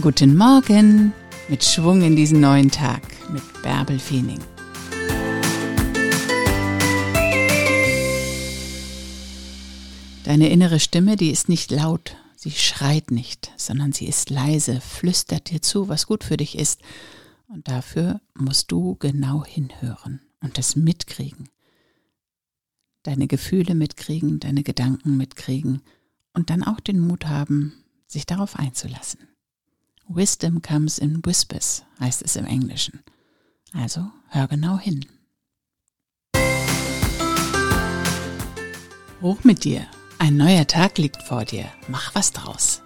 Guten Morgen mit Schwung in diesen neuen Tag mit Bärbel Feening. Deine innere Stimme, die ist nicht laut, sie schreit nicht, sondern sie ist leise, flüstert dir zu, was gut für dich ist. Und dafür musst du genau hinhören und es mitkriegen. Deine Gefühle mitkriegen, deine Gedanken mitkriegen und dann auch den Mut haben, sich darauf einzulassen. Wisdom comes in whispers, heißt es im Englischen. Also hör genau hin. Hoch mit dir. Ein neuer Tag liegt vor dir. Mach was draus.